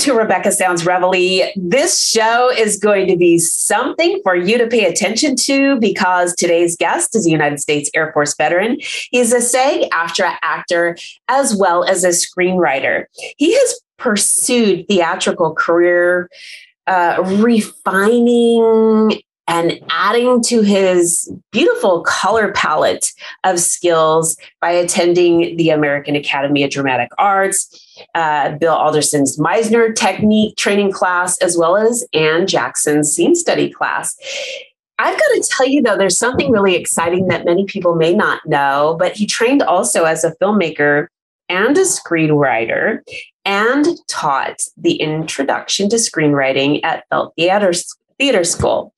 To Rebecca Sounds Reveille. This show is going to be something for you to pay attention to because today's guest is a United States Air Force veteran. He's a SAG AFTRA actor as well as a screenwriter. He has pursued theatrical career, uh, refining and adding to his beautiful color palette of skills by attending the American Academy of Dramatic Arts uh, Bill Alderson's Meisner technique training class, as well as Anne Jackson's scene study class. I've got to tell you, though, there's something really exciting that many people may not know, but he trained also as a filmmaker and a screenwriter and taught the introduction to screenwriting at Felt Theater, Theater School.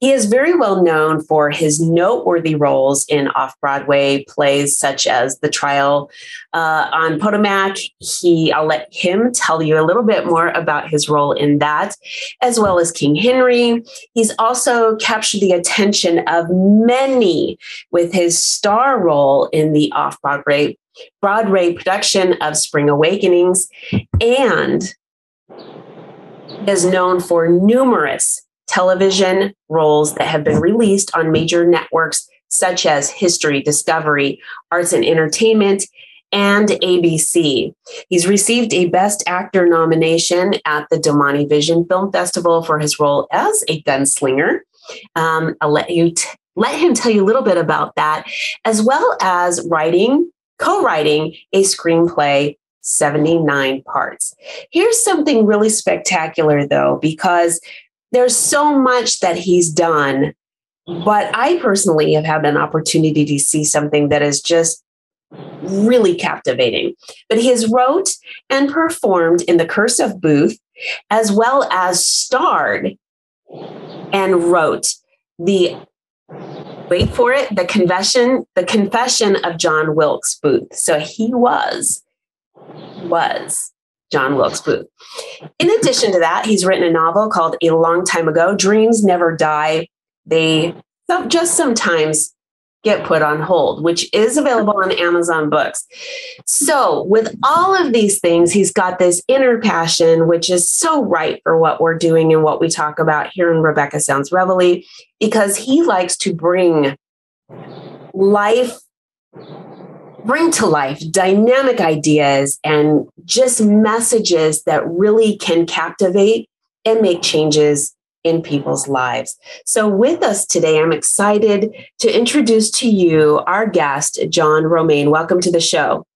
He is very well known for his noteworthy roles in off Broadway plays such as The Trial uh, on Potomac. He, I'll let him tell you a little bit more about his role in that, as well as King Henry. He's also captured the attention of many with his star role in the off Broadway Broadway production of Spring Awakenings, and is known for numerous television roles that have been released on major networks such as History, Discovery, Arts and Entertainment, and ABC. He's received a Best Actor nomination at the Domani Vision Film Festival for his role as a gunslinger. Um, I'll let you t- let him tell you a little bit about that, as well as writing, co-writing a screenplay 79 parts. Here's something really spectacular, though, because there's so much that he's done. But I personally have had an opportunity to see something that is just really captivating. But he has wrote and performed in The Curse of Booth, as well as starred and wrote the wait for it the confession the confession of john wilkes booth so he was was John Wilkes Booth. In addition to that, he's written a novel called A Long Time Ago Dreams Never Die. They just sometimes get put on hold, which is available on Amazon Books. So, with all of these things, he's got this inner passion, which is so right for what we're doing and what we talk about here in Rebecca Sounds Reveille, because he likes to bring life bring to life dynamic ideas and just messages that really can captivate and make changes in people's lives. So, with us today, I'm excited to introduce to you our guest, John Romaine. Welcome to the show.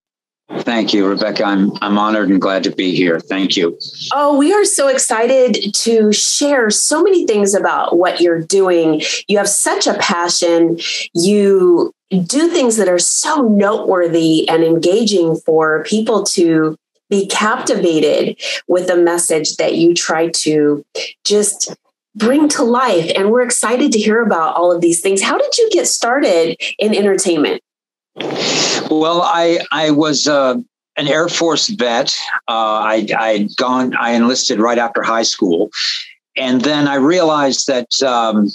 Thank you, Rebecca. I'm I'm honored and glad to be here. Thank you. Oh, we are so excited to share so many things about what you're doing. You have such a passion. You do things that are so noteworthy and engaging for people to be captivated with the message that you try to just bring to life. And we're excited to hear about all of these things. How did you get started in entertainment? Well, I I was uh, an Air Force vet. Uh, I I'd gone. I enlisted right after high school, and then I realized that um,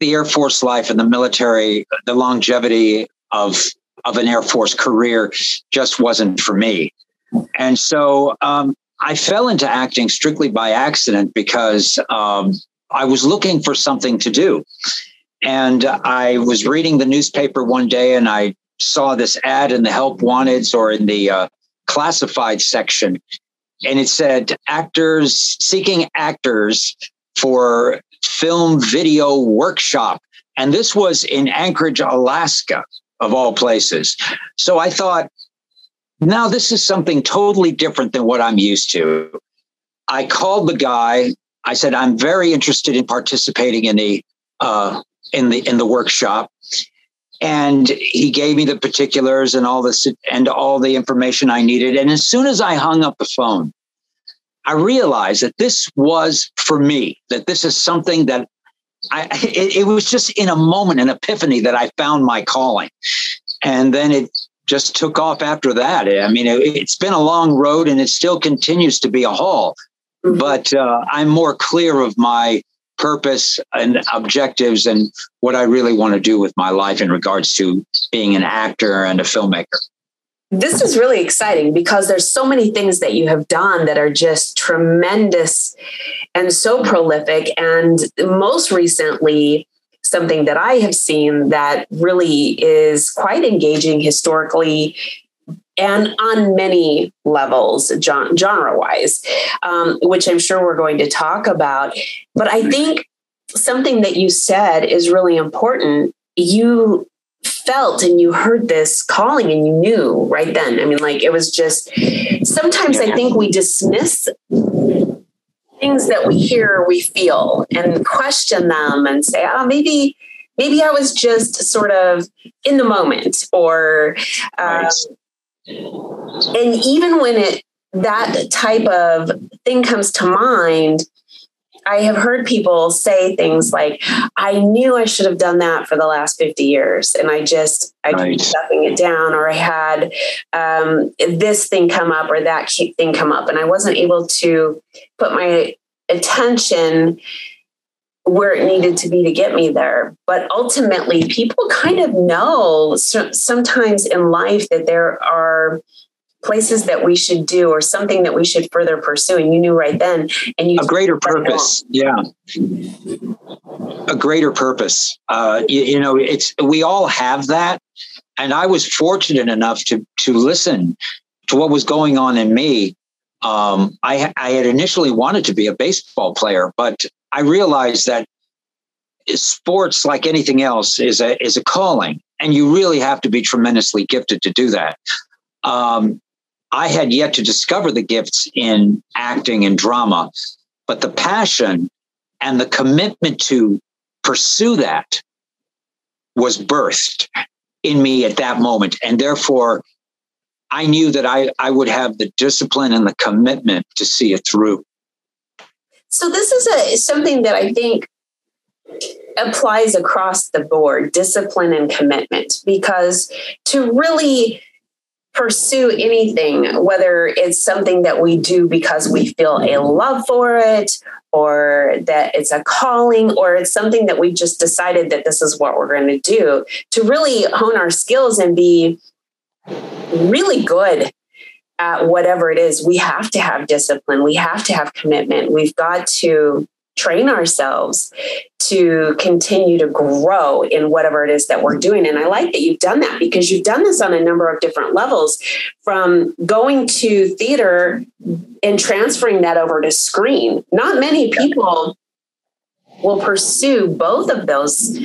the Air Force life and the military, the longevity of of an Air Force career just wasn't for me. And so um, I fell into acting strictly by accident because um, I was looking for something to do. And I was reading the newspaper one day and I saw this ad in the help wanteds or in the uh, classified section. And it said actors seeking actors for film video workshop. And this was in Anchorage, Alaska, of all places. So I thought, now this is something totally different than what I'm used to. I called the guy. I said, I'm very interested in participating in the uh, in the in the workshop. And he gave me the particulars and all this and all the information I needed. And as soon as I hung up the phone, I realized that this was for me, that this is something that I, it, it, was just in a moment, an epiphany that I found my calling. And then it just took off after that. I mean, it, has been a long road and it still continues to be a haul, mm-hmm. but uh, I'm more clear of my purpose and objectives and what I really want to do with my life in regards to being an actor and a filmmaker. This is really exciting because there's so many things that you have done that are just tremendous and so prolific. And most recently, something that I have seen that really is quite engaging historically and on many levels, genre wise, um, which I'm sure we're going to talk about. But I think something that you said is really important. You felt and you heard this calling and you knew right then. I mean, like it was just sometimes I think we dismiss things that we hear, we feel, and question them and say, oh, maybe. Maybe I was just sort of in the moment, or um, and even when it that type of thing comes to mind, I have heard people say things like, I knew I should have done that for the last 50 years. And I just, I right. keep stuffing it down, or I had um, this thing come up or that thing come up. And I wasn't able to put my attention where it needed to be to get me there. But ultimately, people kind of know sometimes in life that there are places that we should do or something that we should further pursue and you knew right then and you a greater purpose yeah. A greater purpose. Uh, you, you know it's we all have that and i was fortunate enough to to listen to what was going on in me. Um, I, I had initially wanted to be a baseball player but i realized that sports like anything else is a is a calling and you really have to be tremendously gifted to do that. Um, I had yet to discover the gifts in acting and drama, but the passion and the commitment to pursue that was birthed in me at that moment. And therefore, I knew that I, I would have the discipline and the commitment to see it through. So this is a something that I think applies across the board, discipline and commitment, because to really pursue anything, whether it's something that we do because we feel a love for it, or that it's a calling, or it's something that we just decided that this is what we're going to do, to really hone our skills and be really good at whatever it is. We have to have discipline, we have to have commitment, we've got to train ourselves to continue to grow in whatever it is that we're doing. And I like that you've done that because you've done this on a number of different levels from going to theater and transferring that over to screen. Not many people will pursue both of those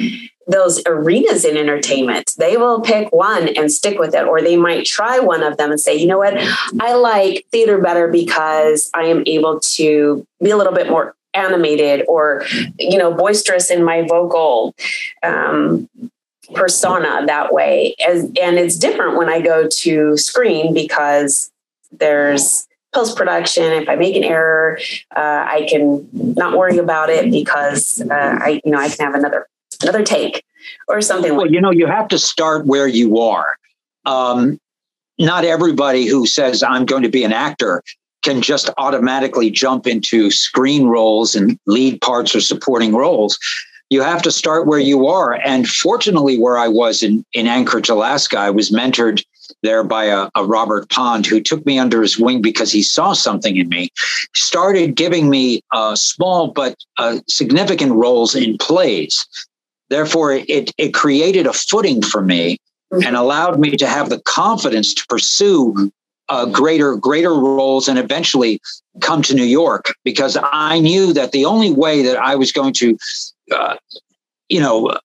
those arenas in entertainment. They will pick one and stick with it, or they might try one of them and say, you know what, I like theater better because I am able to be a little bit more animated or you know boisterous in my vocal um, persona that way. As, and it's different when i go to screen because there's post production. If i make an error uh, i can not worry about it because uh, i you know i can have another another take or something well like you know you have to start where you are. Um, not everybody who says i'm going to be an actor can just automatically jump into screen roles and lead parts or supporting roles. You have to start where you are. And fortunately, where I was in, in Anchorage, Alaska, I was mentored there by a, a Robert Pond who took me under his wing because he saw something in me, started giving me uh, small but uh, significant roles in plays. Therefore, it, it created a footing for me and allowed me to have the confidence to pursue uh, greater greater roles and eventually come to New York because I knew that the only way that I was going to, uh, you know,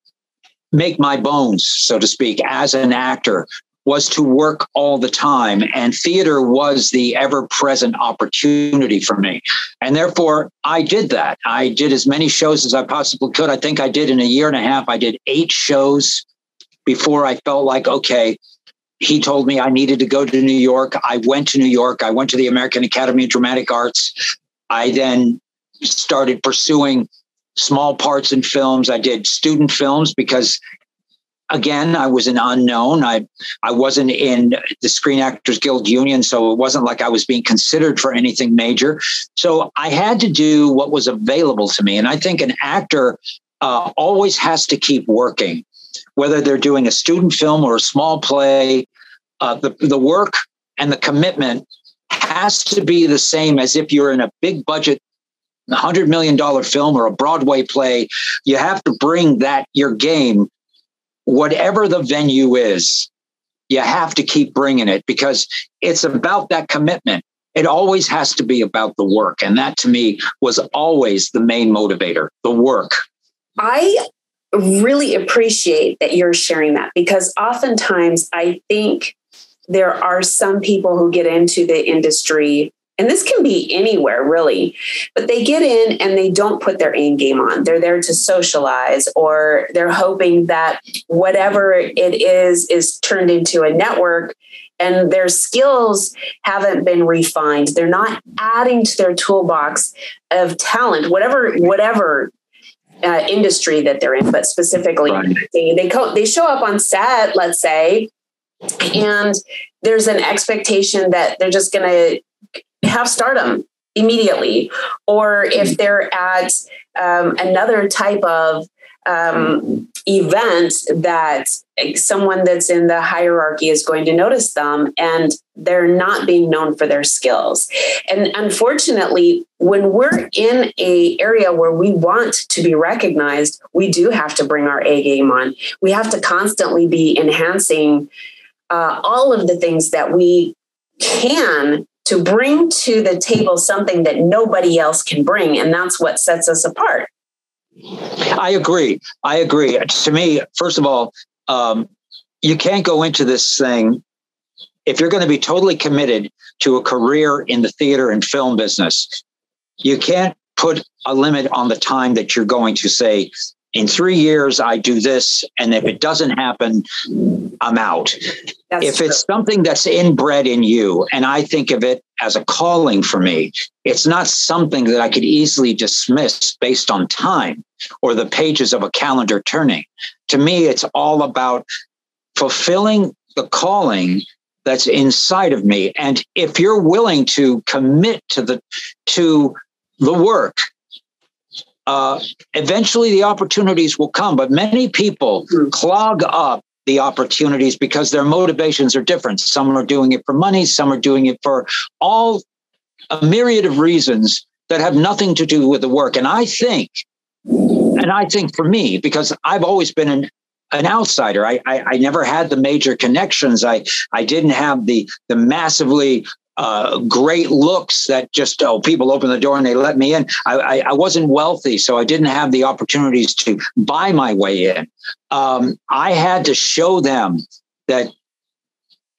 make my bones, so to speak, as an actor was to work all the time. And theater was the ever present opportunity for me. And therefore, I did that. I did as many shows as I possibly could. I think I did in a year and a half, I did eight shows before I felt like, okay, he told me I needed to go to New York. I went to New York. I went to the American Academy of Dramatic Arts. I then started pursuing small parts in films. I did student films because again, I was an unknown. I I wasn't in the Screen Actors Guild Union, so it wasn't like I was being considered for anything major. So I had to do what was available to me. And I think an actor uh, always has to keep working whether they're doing a student film or a small play, uh, the the work and the commitment has to be the same as if you're in a big budget $100 million film or a Broadway play. You have to bring that, your game, whatever the venue is, you have to keep bringing it because it's about that commitment. It always has to be about the work. And that to me was always the main motivator the work. I really appreciate that you're sharing that because oftentimes I think there are some people who get into the industry and this can be anywhere really but they get in and they don't put their aim game on. They're there to socialize or they're hoping that whatever it is is turned into a network and their skills haven't been refined. They're not adding to their toolbox of talent whatever whatever uh, industry that they're in but specifically right. they they, co- they show up on set let's say and there's an expectation that they're just going to have stardom immediately. Or if they're at um, another type of um, event that someone that's in the hierarchy is going to notice them and they're not being known for their skills and unfortunately when we're in a area where we want to be recognized we do have to bring our a game on we have to constantly be enhancing uh, all of the things that we can to bring to the table something that nobody else can bring. And that's what sets us apart. I agree. I agree. To me, first of all, um, you can't go into this thing if you're going to be totally committed to a career in the theater and film business. You can't put a limit on the time that you're going to say, in three years, I do this. And if it doesn't happen, I'm out. That's if true. it's something that's inbred in you, and I think of it as a calling for me, it's not something that I could easily dismiss based on time or the pages of a calendar turning. To me, it's all about fulfilling the calling that's inside of me. And if you're willing to commit to the to the work uh, eventually the opportunities will come. But many people mm. clog up the opportunities because their motivations are different. Some are doing it for money, some are doing it for all a myriad of reasons that have nothing to do with the work. And I think, and I think for me, because I've always been an an outsider. I, I, I never had the major connections. I I didn't have the the massively uh, great looks that just oh people open the door and they let me in. I, I, I, wasn't wealthy, so I didn't have the opportunities to buy my way in. Um, I had to show them that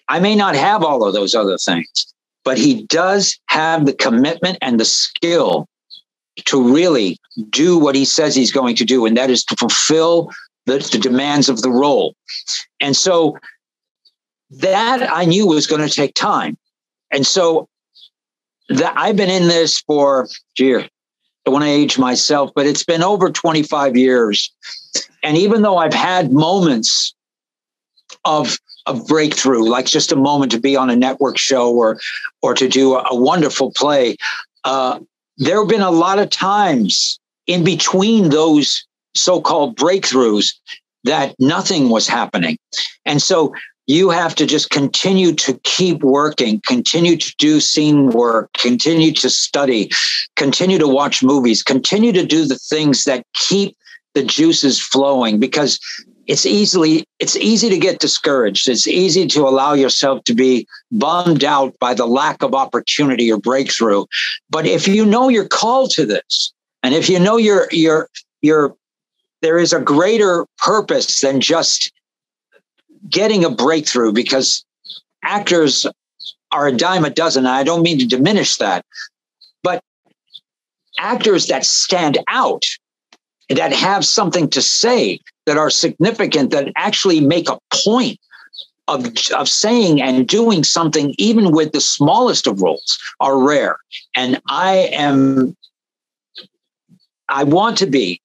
I may not have all of those other things, but he does have the commitment and the skill to really do what he says he's going to do, and that is to fulfill the, the demands of the role. And so that I knew was going to take time and so that I've been in this for, gee, I want to age myself, but it's been over 25 years. And even though I've had moments of of breakthrough, like just a moment to be on a network show or or to do a, a wonderful play, uh, there have been a lot of times in between those so-called breakthroughs that nothing was happening. And so you have to just continue to keep working, continue to do scene work, continue to study, continue to watch movies, continue to do the things that keep the juices flowing because it's easily it's easy to get discouraged. It's easy to allow yourself to be bummed out by the lack of opportunity or breakthrough. But if you know you're called to this and if you know you're you're you're there is a greater purpose than just getting a breakthrough because actors are a dime a dozen. I don't mean to diminish that, but actors that stand out, that have something to say, that are significant, that actually make a point of, of saying and doing something, even with the smallest of roles, are rare. And I am, I want to be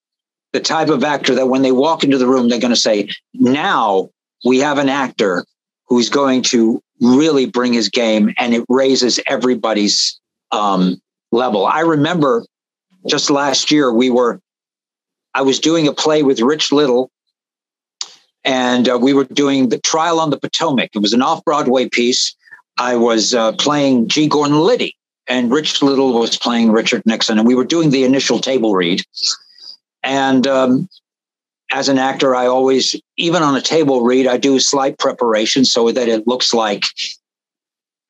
the type of actor that when they walk into the room, they're going to say, now we have an actor who's going to really bring his game and it raises everybody's um, level. I remember just last year we were, I was doing a play with Rich Little and uh, we were doing the Trial on the Potomac. It was an off Broadway piece. I was uh, playing G. Gordon Liddy, and Rich Little was playing Richard Nixon, and we were doing the initial table read. And um, as an actor, I always, even on a table read, I do slight preparation so that it looks like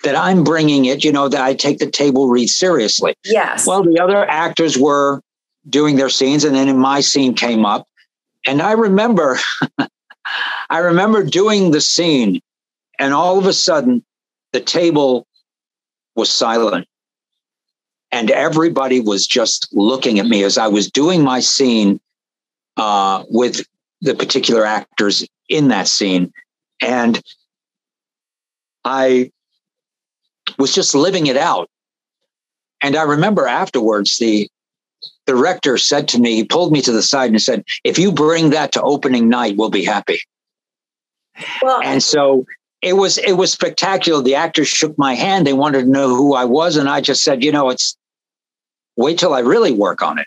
that I'm bringing it, you know, that I take the table read seriously. Yes. Well, the other actors were doing their scenes, and then in my scene came up. And I remember, I remember doing the scene, and all of a sudden, the table was silent. And everybody was just looking at me as I was doing my scene uh, with the particular actors in that scene. And I was just living it out. And I remember afterwards, the director said to me, he pulled me to the side and said, If you bring that to opening night, we'll be happy. Well, and so it was it was spectacular. The actors shook my hand. They wanted to know who I was. And I just said, you know, it's wait till I really work on it.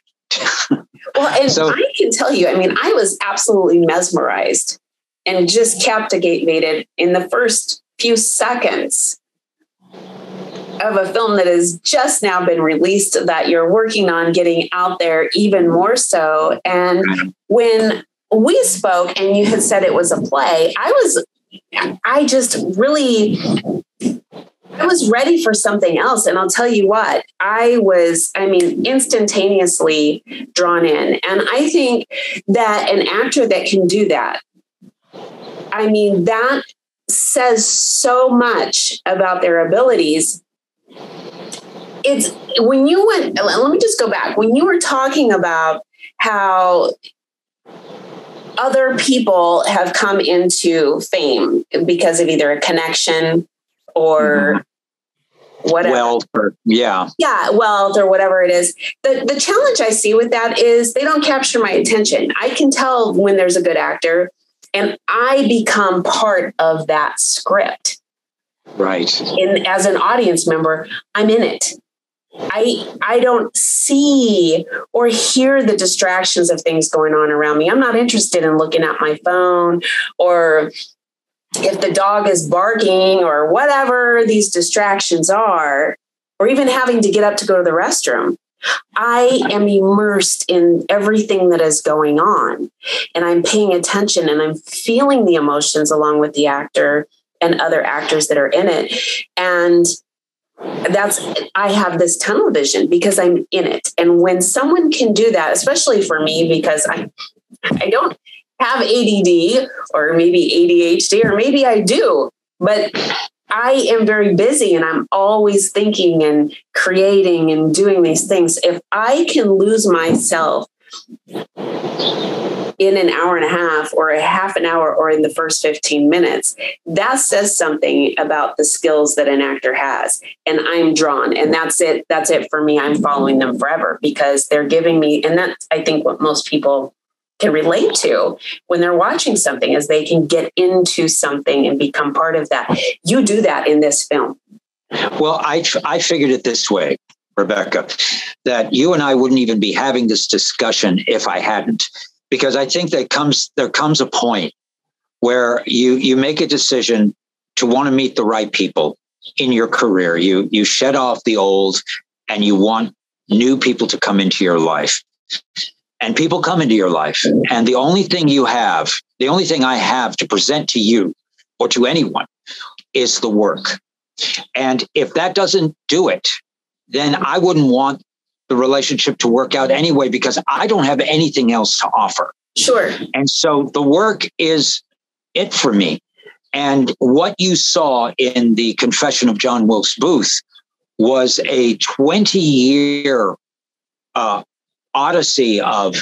well, and so, I can tell you, I mean, I was absolutely mesmerized and just captivated in the first few seconds of a film that has just now been released that you're working on getting out there even more so. And when we spoke and you had said it was a play, I was, I just really, I was ready for something else. And I'll tell you what, I was, I mean, instantaneously drawn in. And I think that an actor that can do that, I mean, that says so much about their abilities it's when you went let me just go back when you were talking about how other people have come into fame because of either a connection or mm-hmm. Whatever. Wealth or yeah. Yeah wealth or whatever it is. The the challenge i see with that is they don't capture my attention. I can tell when there's a good actor and i become part of that script. Right. And as an audience member i'm in it. I I don't see or hear the distractions of things going on around me. I'm not interested in looking at my phone or if the dog is barking or whatever these distractions are, or even having to get up to go to the restroom. I am immersed in everything that is going on and I'm paying attention and I'm feeling the emotions along with the actor and other actors that are in it. And that's i have this tunnel vision because i'm in it and when someone can do that especially for me because i i don't have add or maybe adhd or maybe i do but i am very busy and i'm always thinking and creating and doing these things if i can lose myself in an hour and a half or a half an hour or in the first 15 minutes, that says something about the skills that an actor has. And I'm drawn. And that's it. That's it for me. I'm following them forever because they're giving me, and that's, I think, what most people can relate to when they're watching something is they can get into something and become part of that. You do that in this film. Well, I, I figured it this way. Rebecca, that you and I wouldn't even be having this discussion if I hadn't because I think that comes there comes a point where you you make a decision to want to meet the right people in your career. You you shed off the old and you want new people to come into your life. And people come into your life. And the only thing you have, the only thing I have to present to you or to anyone is the work. And if that doesn't do it, then I wouldn't want the relationship to work out anyway because I don't have anything else to offer. Sure. And so the work is it for me. And what you saw in the Confession of John Wilkes Booth was a 20 year uh, odyssey of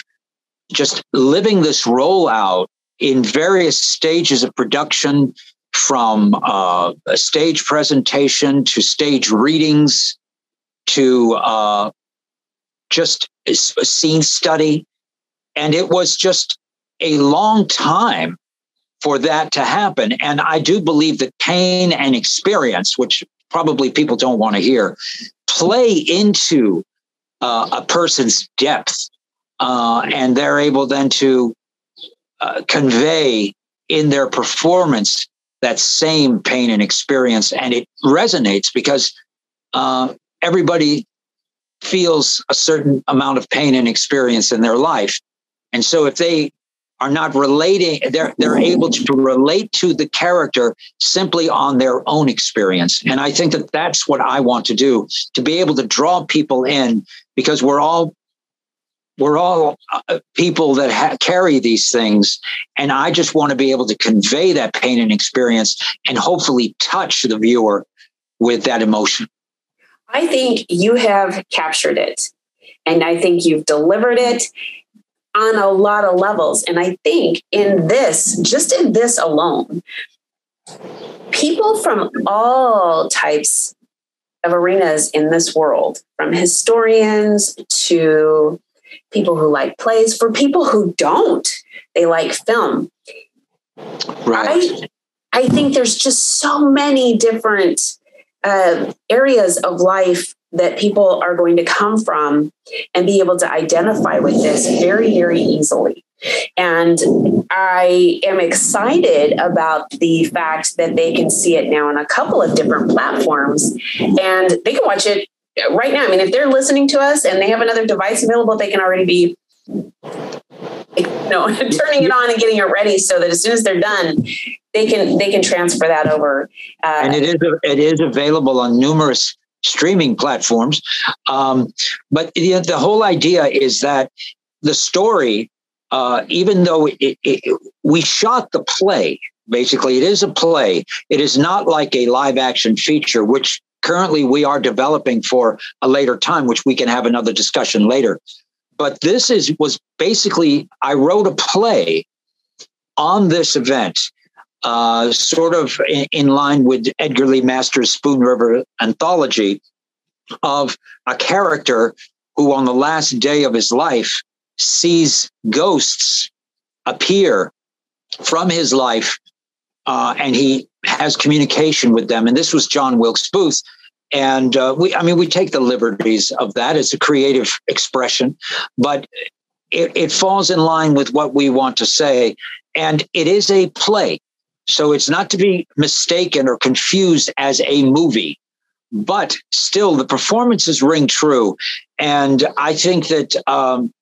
just living this rollout in various stages of production from uh, a stage presentation to stage readings to uh, just a scene study. And it was just a long time for that to happen. And I do believe that pain and experience, which probably people don't want to hear, play into uh, a person's depth. Uh, and they're able then to uh, convey in their performance that same pain and experience. And it resonates because uh, everybody feels a certain amount of pain and experience in their life. And so if they are not relating, they're, they're able to relate to the character simply on their own experience. And I think that that's what I want to do to be able to draw people in because we're all we're all uh, people that ha- carry these things and i just want to be able to convey that pain and experience and hopefully touch the viewer with that emotion i think you have captured it and i think you've delivered it on a lot of levels and i think in this just in this alone people from all types of arenas in this world from historians to people who like plays, for people who don't, they like film. Right. I, I think there's just so many different uh, areas of life that people are going to come from and be able to identify with this very, very easily. And I am excited about the fact that they can see it now on a couple of different platforms and they can watch it right now, I mean, if they're listening to us and they have another device available, they can already be you know turning it on and getting it ready so that as soon as they're done they can they can transfer that over uh, and it is it is available on numerous streaming platforms. Um, but the, the whole idea is that the story uh, even though it, it, we shot the play basically it is a play. It is not like a live action feature which currently we are developing for a later time, which we can have another discussion later. But this is was basically I wrote a play on this event, uh, sort of in, in line with Edgar Lee Masters' Spoon River anthology of a character who, on the last day of his life, sees ghosts appear from his life uh, and he has communication with them. And this was John Wilkes Booth. And uh, we, I mean, we take the liberties of that as a creative expression, but it, it falls in line with what we want to say. And it is a play. So it's not to be mistaken or confused as a movie, but still the performances ring true. And I think that um,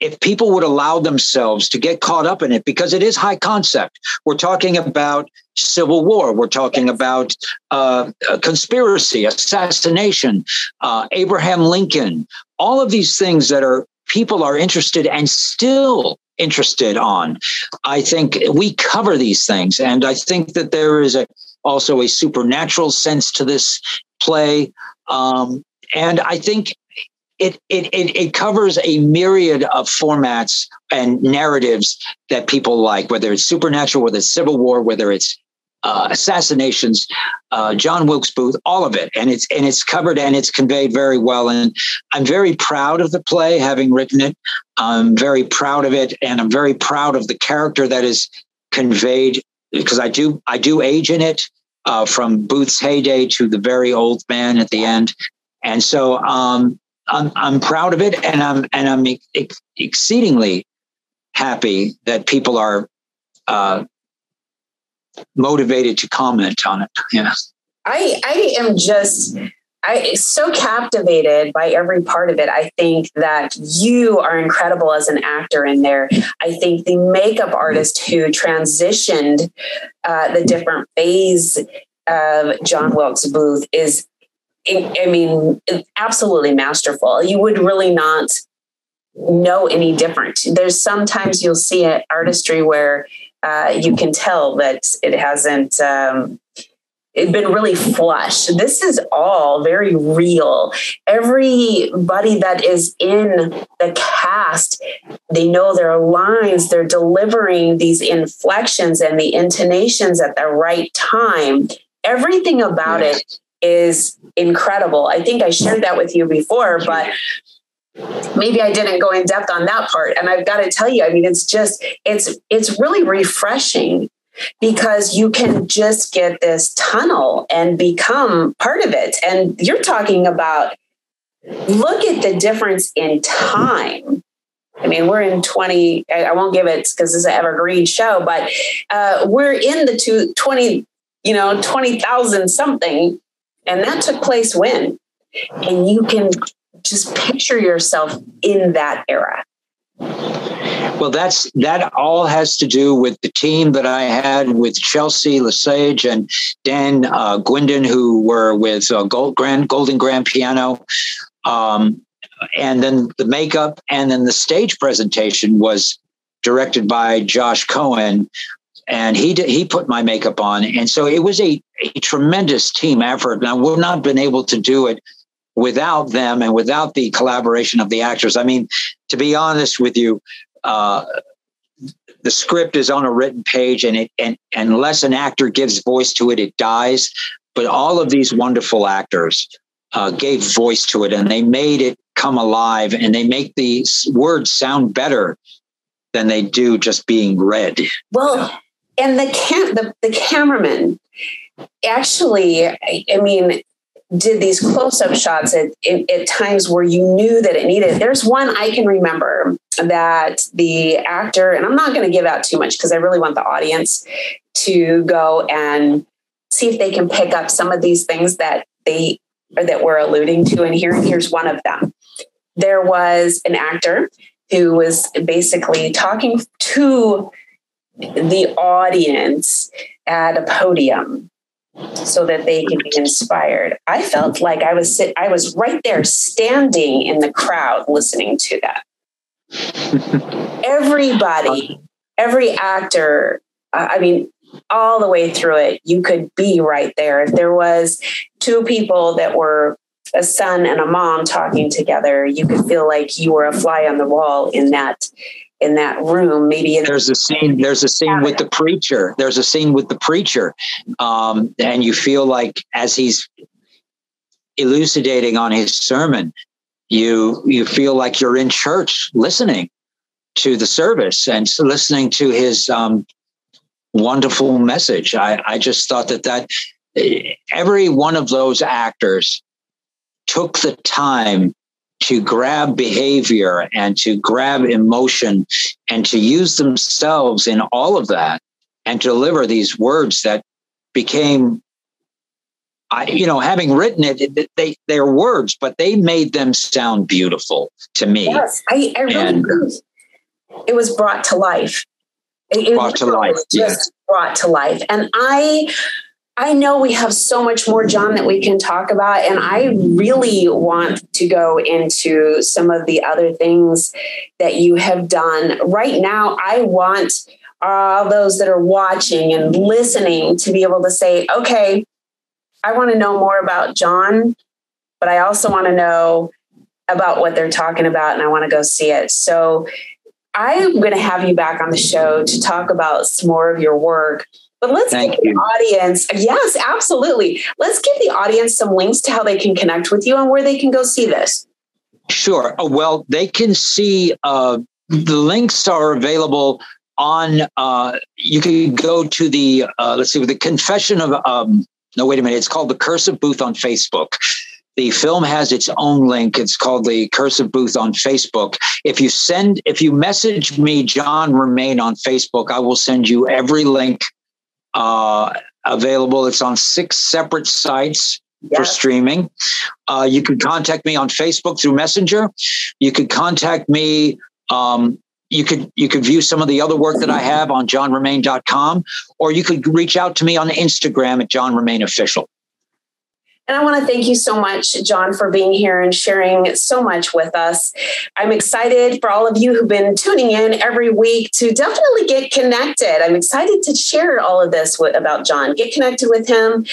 if people would allow themselves to get caught up in it, because it is high concept. We're talking about civil war. We're talking about uh, conspiracy, assassination, uh, Abraham Lincoln, all of these things that are people are interested and still interested on. I think we cover these things, and I think that there is a also a supernatural sense to this play. Um, and I think it, it, it, it covers a myriad of formats and narratives that people like, whether it's supernatural, whether it's civil war, whether it's uh, assassinations, uh, John Wilkes Booth, all of it, and it's and it's covered and it's conveyed very well. And I'm very proud of the play, having written it. I'm very proud of it, and I'm very proud of the character that is conveyed because I do I do age in it uh, from Booth's heyday to the very old man at the end, and so um, I'm, I'm proud of it, and I'm and I'm ex- exceedingly happy that people are uh, motivated to comment on it. Yeah, I I am just I am so captivated by every part of it. I think that you are incredible as an actor in there. I think the makeup artist who transitioned uh, the different phase of John Wilkes Booth is I mean, absolutely masterful. You would really not know any different. There's sometimes you'll see artistry where uh, you can tell that it hasn't um, been really flush. This is all very real. Everybody that is in the cast, they know their lines, they're delivering these inflections and the intonations at the right time. Everything about it is incredible. I think I shared that with you before, but maybe I didn't go in depth on that part. And I've got to tell you, I mean, it's just, it's, it's really refreshing because you can just get this tunnel and become part of it. And you're talking about, look at the difference in time I mean, we're in 20, I won't give it because it's an evergreen show, but uh, we're in the two, 20, you know, 20,000 something. And that took place when? And you can just picture yourself in that era. Well, that's that all has to do with the team that I had with Chelsea Lesage and Dan uh, who were with uh, Gold, Grand, Golden Grand Piano. Um, and then the makeup and then the stage presentation was directed by Josh Cohen. And he did, he put my makeup on. And so it was a, a tremendous team effort. And I would not have been able to do it without them and without the collaboration of the actors. I mean, to be honest with you, uh, the script is on a written page, and it and, unless an actor gives voice to it, it dies. But all of these wonderful actors uh, gave voice to it, and they made it come alive, and they make the words sound better than they do just being read. Well, and the cam the, the cameraman actually, I mean, did these close-up shots at, at, at, times where you knew that it needed. There's one I can remember that the actor, and I'm not going to give out too much because I really want the audience to go and see if they can pick up some of these things that they or that we're alluding to. And here, here's one of them. There was an actor who was basically talking to the audience at a podium so that they can be inspired. I felt like I was sit, I was right there standing in the crowd listening to that. Everybody, every actor, I mean, all the way through it, you could be right there. If there was two people that were a son and a mom talking together, you could feel like you were a fly on the wall in that in that room maybe there's a scene there's a scene with the preacher. There's a scene with the preacher um, and you feel like as he's elucidating on his sermon you you feel like you're in church listening to the service and listening to his um, wonderful message. I, I just thought that that every one of those actors took the time to grab behavior and to grab emotion and to use themselves in all of that and deliver these words that became I, you know, having written it, they they're words, but they made them sound beautiful to me. Yes, I, I really and, it was brought to life. It, brought to life, just yes. brought to life, and I I know we have so much more, John, that we can talk about. And I really want to go into some of the other things that you have done. Right now, I want all those that are watching and listening to be able to say, okay, I want to know more about John, but I also want to know about what they're talking about and I want to go see it. So I'm going to have you back on the show to talk about some more of your work but let's Thank give you. the audience, yes, absolutely. Let's give the audience some links to how they can connect with you and where they can go see this. Sure. Uh, well, they can see uh, the links are available on. Uh, you can go to the uh, let's see, the Confession of. Um, no, wait a minute. It's called the Curse of Booth on Facebook. The film has its own link. It's called the Curse of Booth on Facebook. If you send, if you message me, John Remain on Facebook, I will send you every link uh, available. It's on six separate sites for streaming. Uh, you can contact me on Facebook through Messenger. You could contact me. Um, you could you could view some of the other work that I have on johnremain.com, or you could reach out to me on Instagram at John Remain Official. And I want to thank you so much, John, for being here and sharing so much with us. I'm excited for all of you who've been tuning in every week to definitely get connected. I'm excited to share all of this with, about John. Get connected with him.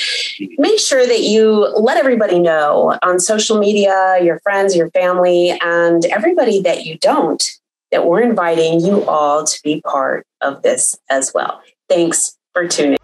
Make sure that you let everybody know on social media, your friends, your family, and everybody that you don't, that we're inviting you all to be part of this as well. Thanks for tuning